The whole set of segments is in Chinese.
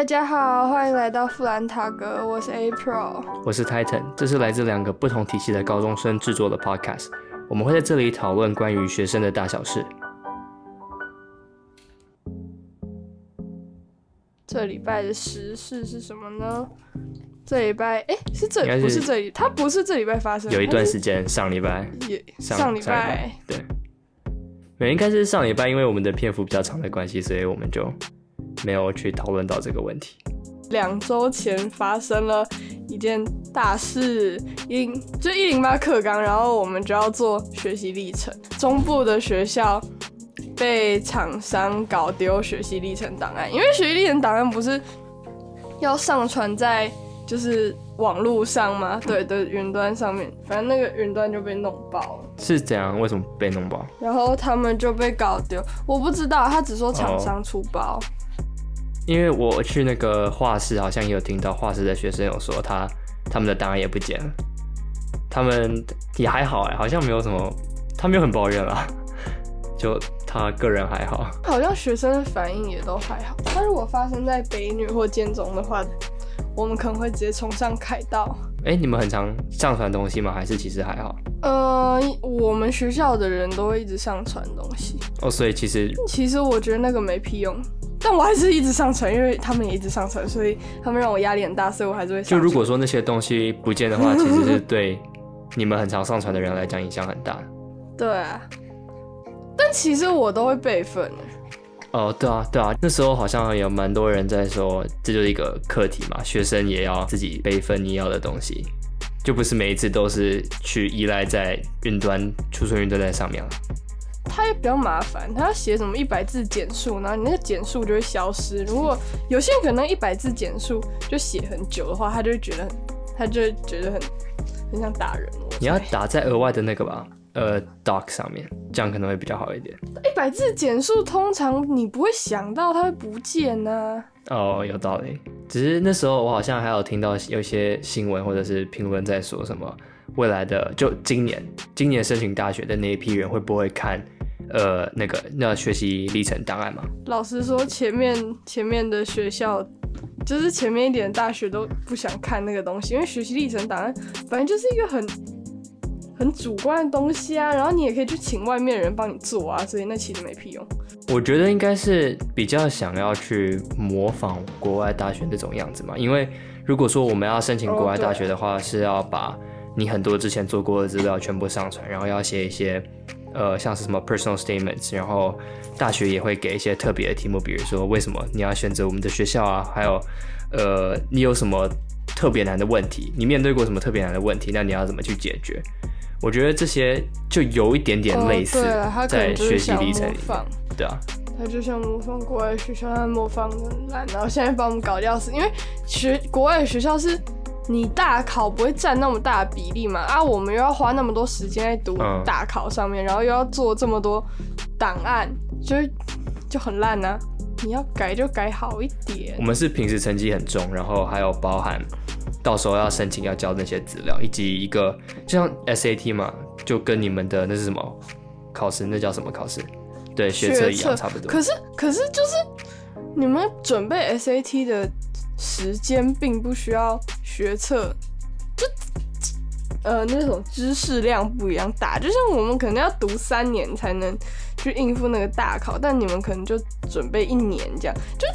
大家好，欢迎来到富兰塔格，我是 April，我是 Titan，这是来自两个不同体系的高中生制作的 Podcast，我们会在这里讨论关于学生的大小事。这礼拜的时事是什么呢？这礼拜哎，是这是不是这里？它不是这礼拜发生，有一段它时间，上礼拜也上上礼拜，对，没应该是上礼拜，因为我们的篇幅比较长的关系，所以我们就没有去讨论到这个问题。两周前发生了一件大事，一就一零八课纲，然后我们就要做学习历程。中部的学校被厂商搞丢学习历程档案，因为学习历程档案不是要上传在就是网络上吗？对对，云端上面，反正那个云端就被弄爆了。是怎样？为什么被弄爆？然后他们就被搞丢，我不知道，他只说厂商出包。因为我去那个画室，好像也有听到画室的学生有说他他们的档案也不见了，他们也还好哎，好像没有什么，他没有很抱怨啦，就他个人还好。好像学生的反应也都还好。但如果发生在北女或建中的话，我们可能会直接冲上凯道。哎、你们很常上传东西吗？还是其实还好？呃，我们学校的人都会一直上传东西。哦，所以其实其实我觉得那个没屁用，但我还是一直上传，因为他们也一直上传，所以他们让我压力很大，所以我还是会上。就如果说那些东西不见的话，其实是对你们很常上传的人来讲影响很大。对啊，但其实我都会备份的。哦，对啊，对啊，那时候好像有蛮多人在说，这就是一个课题嘛，学生也要自己备份你要的东西，就不是每一次都是去依赖在云端储存云端在上面了。它也比较麻烦，它要写什么一百字简述，然后你那个简述就会消失。如果有些人可能一百字简述就写很久的话，他就会觉得很，他就会觉得很很想打人。你要打在额外的那个吧，呃，doc 上面，这样可能会比较好一点。一百字简述，通常你不会想到它会不见呐、哦，有道理。只是那时候我好像还有听到有些新闻或者是评论在说什么，未来的就今年今年申请大学的那一批人会不会看呃那个那学习历程档案嘛？老实说，前面前面的学校，就是前面一点大学都不想看那个东西，因为学习历程档案反正就是一个很很主观的东西啊。然后你也可以去请外面的人帮你做啊，所以那其实没屁用。我觉得应该是比较想要去模仿国外大学那种样子嘛，因为如果说我们要申请国外大学的话，是要把你很多之前做过的资料全部上传，然后要写一些呃像是什么 personal statements，然后大学也会给一些特别的题目，比如说为什么你要选择我们的学校啊，还有呃你有什么特别难的问题，你面对过什么特别难的问题，那你要怎么去解决？我觉得这些就有一点点类似在学习历程里对啊。他就像模仿国外的学校，他模仿的烂，然后现在把我们搞掉死。因为学国外的学校是你大考不会占那么大的比例嘛，啊，我们又要花那么多时间在读嗯大考上面，然后又要做这么多档案，就是就很烂啊。你要改就改好一点我。们是平时成绩很重，然后还有包含到时候要申请要交那些资料，以及一个就像 SAT 嘛，就跟你们的那是什么考试，那叫什么考试？对，学测一样差不多。可是可是就是你们准备 SAT 的时间并不需要决策，就呃那种知识量不一样大，就像我们可能要读三年才能去应付那个大考，但你们可能就准备一年这样，就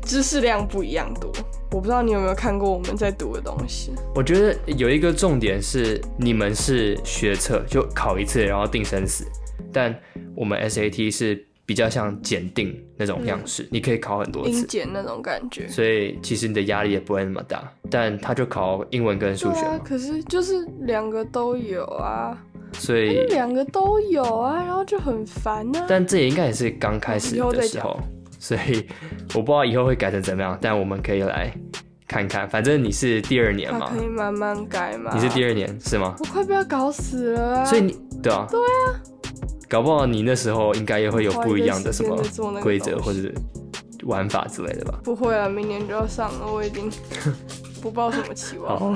知识量不一样多。我不知道你有没有看过我们在读的东西，我觉得有一个重点是，你们是学测，就考一次然后定生死，但我们 SAT 是比较像检定那种样式，你可以考很多英次。检那种感觉。所以其实你的压力也不会那么大，但他就考英文跟数学啊学，，可是就是两个都有啊，所以两个都有啊，然后就很烦啊。但这也应该也是刚开始的时候，所以我不知道以后会改成怎么样，但我们可以来看看。反正你是第二年嘛可，以慢慢改嘛。你是第二年是吗？我快被他搞死了啊！所以你对啊，对啊，搞不好你那时候应该也会有不一样的什么规则或者玩法之类的吧。不会啊，明年就要上了，我已经不抱什么期望。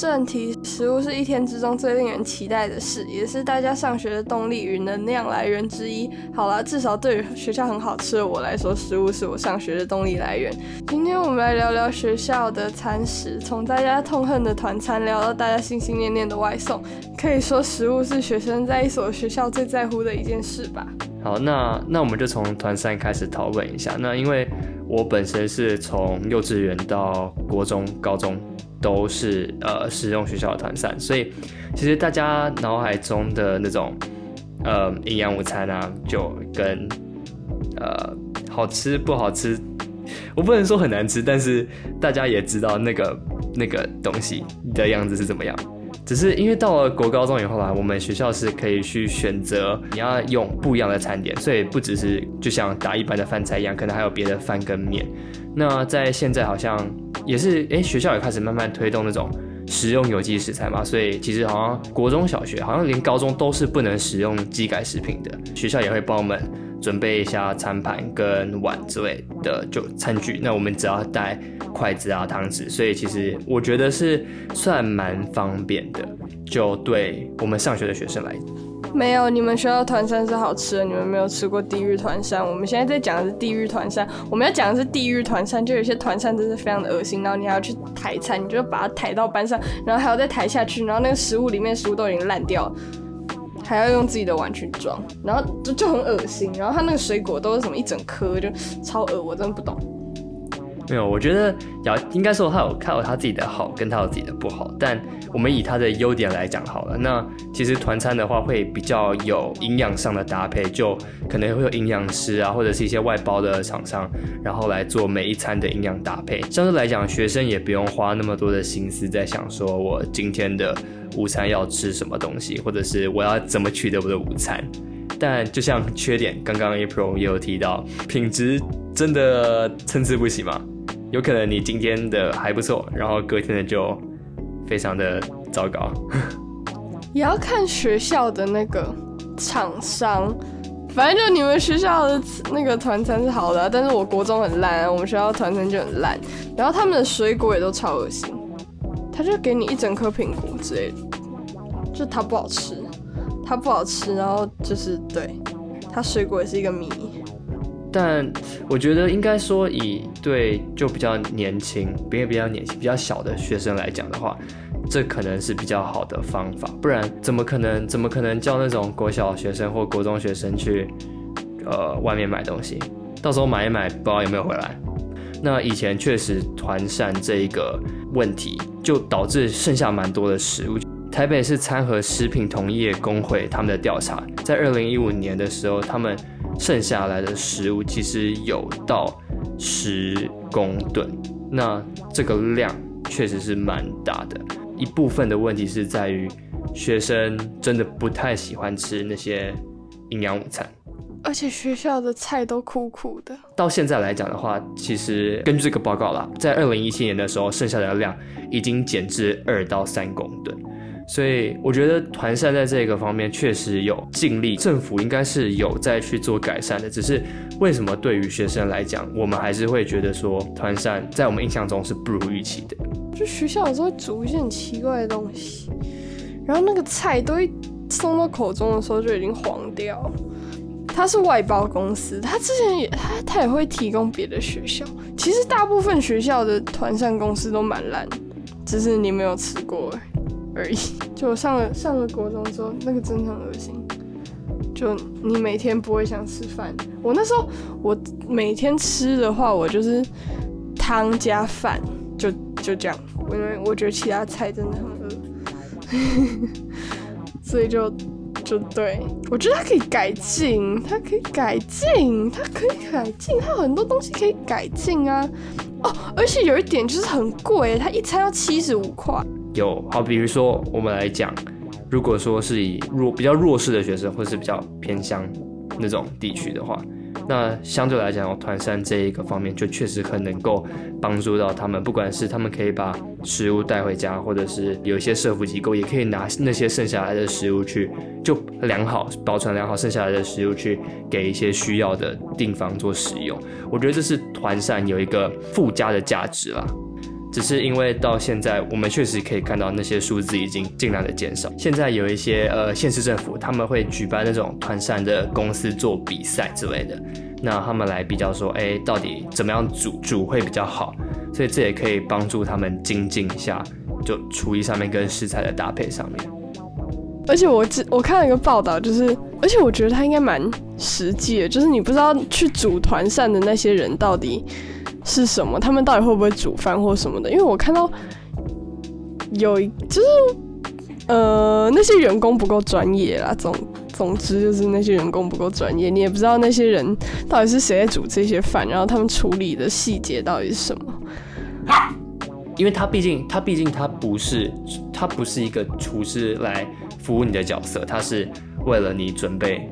正题，食物是一天之中最令人期待的事，也是大家上学的动力与能量来源之一。好啦，至少对于学校很好吃的我来说，食物是我上学的动力来源。今天我们来聊聊学校的餐食，从大家痛恨的团餐聊到大家心心念念的外送，可以说食物是学生在一所学校最在乎的一件事吧。好，那那我们就从团餐开始讨论一下。那因为我本身是从幼稚园到国中、高中都是呃使用学校的团膳，所以其实大家脑海中的那种呃营养午餐啊，就跟呃好吃不好吃，我不能说很难吃，但是大家也知道那个那个东西的样子是怎么样。只是因为到了国高中以后啦，我们学校是可以去选择你要用不一样的餐点，所以不只是就像打一般的饭菜一样，可能还有别的饭跟面。那在现在好像也是，哎，学校也开始慢慢推动那种食用有机食材嘛，所以其实好像国中小学好像连高中都是不能使用机改食品的，学校也会帮我们。准备一下餐盘跟碗之类的就餐具，那我们只要带筷子啊、汤匙，所以其实我觉得是算蛮方便的，就对我们上学的学生来。没有，你们学校团餐是好吃的，你们没有吃过地狱团餐。我们现在在讲的是地狱团餐，我们要讲的是地狱团餐，就有些团餐真是非常的恶心，然后你还要去抬餐，你就把它抬到班上，然后还要再抬下去，然后那个食物里面食物都已经烂掉了。还要用自己的碗去装，然后就就很恶心。然后他那个水果都是什么一整颗，就超恶，我真的不懂。没有，我觉得要应该说他有他有他自己的好，跟他有自己的不好。但我们以他的优点来讲好了。那其实团餐的话会比较有营养上的搭配，就可能会有营养师啊，或者是一些外包的厂商，然后来做每一餐的营养搭配。相对来讲，学生也不用花那么多的心思在想说我今天的。午餐要吃什么东西，或者是我要怎么取得我的午餐？但就像缺点，刚刚 April 也有提到，品质真的参差不齐嘛。有可能你今天的还不错，然后隔天的就非常的糟糕。也要看学校的那个厂商，反正就你们学校的那个团餐是好的，但是我国中很烂，我们学校团餐就很烂，然后他们的水果也都超恶心。他就给你一整颗苹果之类的，就它不好吃，它不好吃，然后就是对，它水果也是一个谜。但我觉得应该说，以对就比较年轻，比比较年轻、比较小的学生来讲的话，这可能是比较好的方法。不然怎么可能？怎么可能叫那种国小学生或国中学生去呃外面买东西？到时候买一买，不知道有没有回来。那以前确实团膳这一个问题，就导致剩下蛮多的食物。台北市餐和食品同业工会他们的调查，在二零一五年的时候，他们剩下来的食物其实有到十公吨。那这个量确实是蛮大的。一部分的问题是在于学生真的不太喜欢吃那些营养午餐。而且学校的菜都苦苦的。到现在来讲的话，其实根据这个报告啦，在二零一七年的时候，剩下的量已经减至二到三公吨。所以我觉得团膳在这个方面确实有尽力，政府应该是有在去做改善的。只是为什么对于学生来讲，我们还是会觉得说团膳在我们印象中是不如预期的。就学校有时候会煮一些很奇怪的东西，然后那个菜都一送到口中的时候就已经黄掉。他是外包公司，他之前也他他也会提供别的学校。其实大部分学校的团膳公司都蛮烂，只是你没有吃过而已。就上了上了国中之后，那个真的很恶心。就你每天不会想吃饭。我那时候我每天吃的话，我就是汤加饭，就就这样。因为我觉得其他菜真的很饿，所以就。就对，我觉得它可以改进，它可以改进，它可以改进，它有很多东西可以改进啊。哦，而且有一点就是很贵，它一餐要七十五块。有，好，比如说我们来讲，如果说是以弱比较弱势的学生，或是比较偏乡那种地区的话。那相对来讲，团膳这一个方面就确实很能够帮助到他们，不管是他们可以把食物带回家，或者是有一些社福机构也可以拿那些剩下来的食物去就良好保存良好剩下来的食物去给一些需要的地方做使用。我觉得这是团膳有一个附加的价值啦。只是因为到现在，我们确实可以看到那些数字已经尽量的减少。现在有一些呃县市政府他们会举办那种团扇的公司做比赛之类的，那他们来比较说，哎，到底怎么样煮煮会比较好，所以这也可以帮助他们精进一下，就厨艺上面跟食材的搭配上面。而且我只我看了一个报道，就是而且我觉得他应该蛮实际，就是你不知道去组团扇的那些人到底是什么，他们到底会不会煮饭或什么的，因为我看到有就是呃那些员工不够专业啦，总总之就是那些员工不够专业，你也不知道那些人到底是谁在煮这些饭，然后他们处理的细节到底是什么。因为他毕竟他毕竟他不是他不是一个厨师来。服务你的角色，他是为了你准备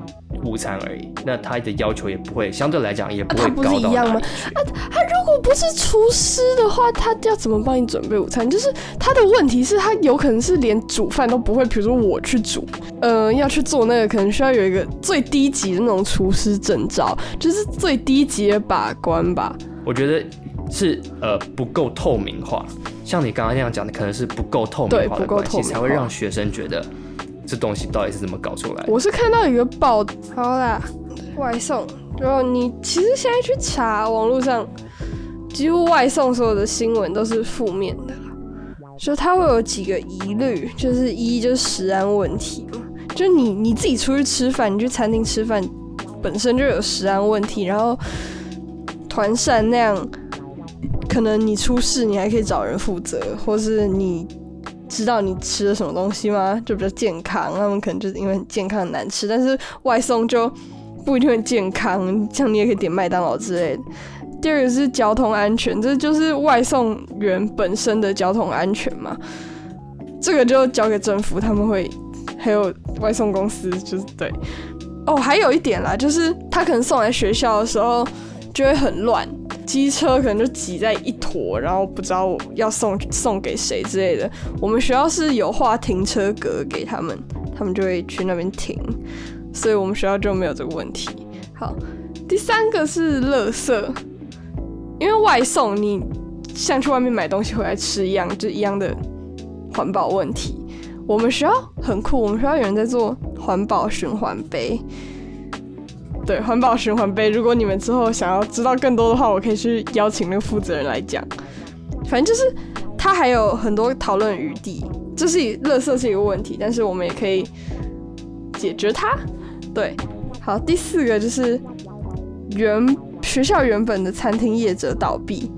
午餐而已。那他的要求也不会，相对来讲也不会高到哪里去。啊，他如果不是厨师的话，他要怎么帮你准备午餐？就是他的问题是，他有可能是连煮饭都不会。比如说我去煮，呃，要去做那个，可能需要有一个最低级的那种厨师证照，就是最低级的把关吧。我觉得是呃不够透明化，像你刚刚那样讲的，可能是不够透明化的关系，才会让学生觉得。这东西到底是怎么搞出来？我是看到一个报，好啦，外送。然后你其实现在去查网络上，几乎外送所有的新闻都是负面的，就它会有几个疑虑，就是一就是食安问题嘛，就你你自己出去吃饭，你去餐厅吃饭本身就有食安问题，然后团扇那样，可能你出事你还可以找人负责，或是你。知道你吃了什么东西吗？就比较健康，他们可能就是因为很健康很难吃，但是外送就不一定会健康，像你也可以点麦当劳之类的。第二个是交通安全，这就是外送员本身的交通安全嘛，这个就交给政府，他们会还有外送公司，就是对。哦，还有一点啦，就是他可能送来学校的时候就会很乱。机车可能就挤在一坨，然后不知道要送送给谁之类的。我们学校是有画停车格给他们，他们就会去那边停，所以我们学校就没有这个问题。好，第三个是垃圾，因为外送你像去外面买东西回来吃一样，就一样的环保问题。我们学校很酷，我们学校有人在做环保循环杯。对环保循环杯，如果你们之后想要知道更多的话，我可以去邀请那个负责人来讲。反正就是他还有很多讨论余地，这是垃圾是一个问题，但是我们也可以解决它。对，好，第四个就是原学校原本的餐厅业者倒闭，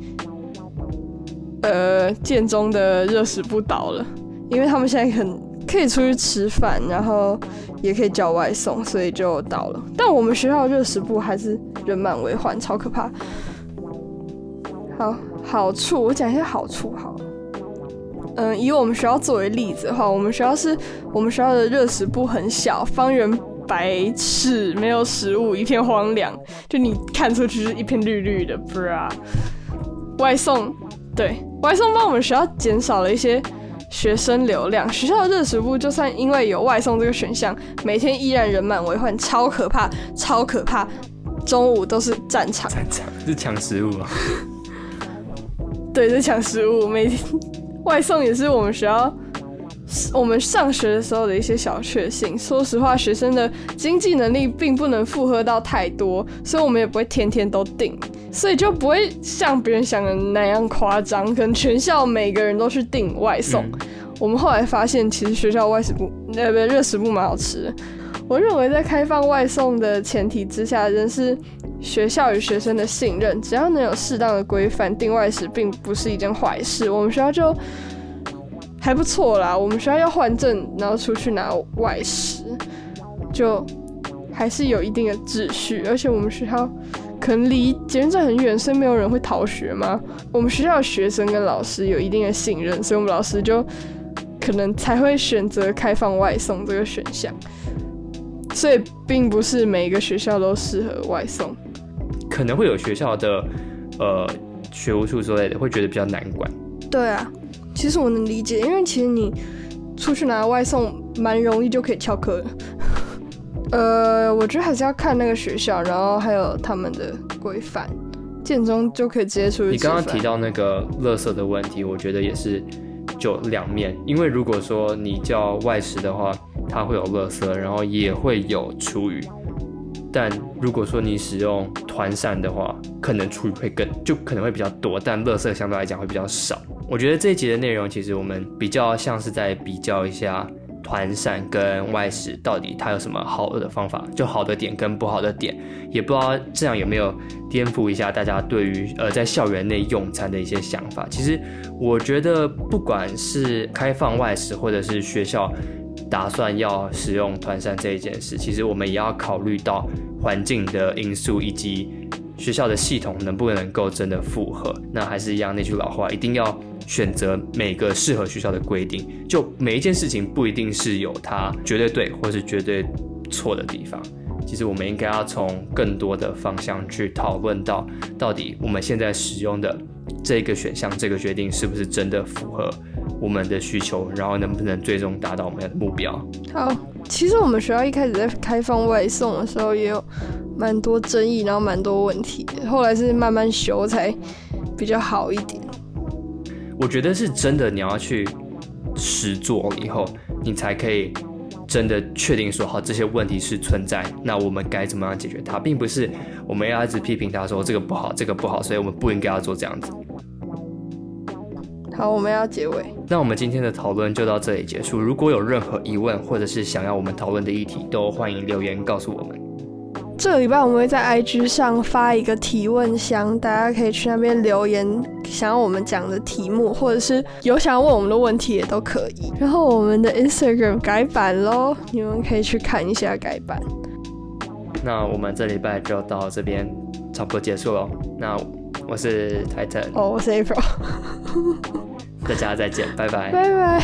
呃，建中的热食不倒了，因为他们现在很可以出去吃饭，然后。也可以叫外送，所以就到了。但我们学校热食部还是人满为患，超可怕。好，好处我讲一些好处好了。嗯，以我们学校作为例子的话，我们学校是我们学校的热食部很小，方圆百尺没有食物，一片荒凉，就你看出去是一片绿绿的。不啊，外送对外送帮我们学校减少了一些。学生流量，学校的热食部就算因为有外送这个选项，每天依然人满为患，超可怕，超可怕。中午都是战场，战场是抢食物啊。对，是抢食物。每天外送也是我们学校，我们上学的时候的一些小确幸。说实话，学生的经济能力并不能负荷到太多，所以我们也不会天天都订。所以就不会像别人想的那样夸张，可能全校每个人都去订外送。我们后来发现，其实学校外食部那边热食部蛮好吃的。我认为在开放外送的前提之下，仍是学校与学生的信任。只要能有适当的规范，订外食并不是一件坏事。我们学校就还不错啦。我们学校要换证，然后出去拿外食，就还是有一定的秩序。而且我们学校。可能离捷运站很远，所以没有人会逃学吗？我们学校的学生跟老师有一定的信任，所以我们老师就可能才会选择开放外送这个选项。所以并不是每一个学校都适合外送，可能会有学校的呃学务处之类的会觉得比较难管。对啊，其实我能理解，因为其实你出去拿外送蛮容易就可以翘课。呃，我觉得还是要看那个学校，然后还有他们的规范。建中就可以直接出去。你刚刚提到那个垃圾的问题，我觉得也是就两面，因为如果说你叫外食的话，它会有垃圾，然后也会有厨余。但如果说你使用团扇的话，可能厨余会更就可能会比较多，但垃圾相对来讲会比较少。我觉得这一集的内容其实我们比较像是在比较一下团扇跟外食到底它有什么好的方法，就好的点跟不好的点，也不知道这样有没有颠覆一下大家对于呃在校园内用餐的一些想法。其实我觉得不管是开放外食或者是学校。打算要使用团扇这一件事，其实我们也要考虑到环境的因素以及学校的系统能不能够真的符合。那还是一样那句老话，一定要选择每个适合学校的规定。就每一件事情不一定是有它绝对对或是绝对错的地方。其实我们应该要从更多的方向去讨论到，到底我们现在使用的这个选项、这个决定是不是真的符合。我们的需求，然后能不能最终达到我们的目标？好，其实我们学校一开始在开放外送的时候，也有蛮多争议，然后蛮多问题，后来是慢慢修才比较好一点。我觉得是真的，你要去实做以后，你才可以真的确定说，好，这些问题是存在，那我们该怎么样解决它，并不是我们要一直批评他说这个不好，这个不好，所以我们不应该要做这样子。好，我们要结尾。那我们今天的讨论就到这里结束。如果有任何疑问，或者是想要我们讨论的议题，都欢迎留言告诉我们。这个礼拜我们会在 IG 上发一个提问箱，大家可以去那边留言，想要我们讲的题目，或者是有想要问我们的问题也都可以。然后我们的 Instagram 改版喽，你们可以去看一下改版。那我们这礼拜就到这边差不多结束了。那我是 Titan，哦，我是 April。大家再见，拜拜，拜拜。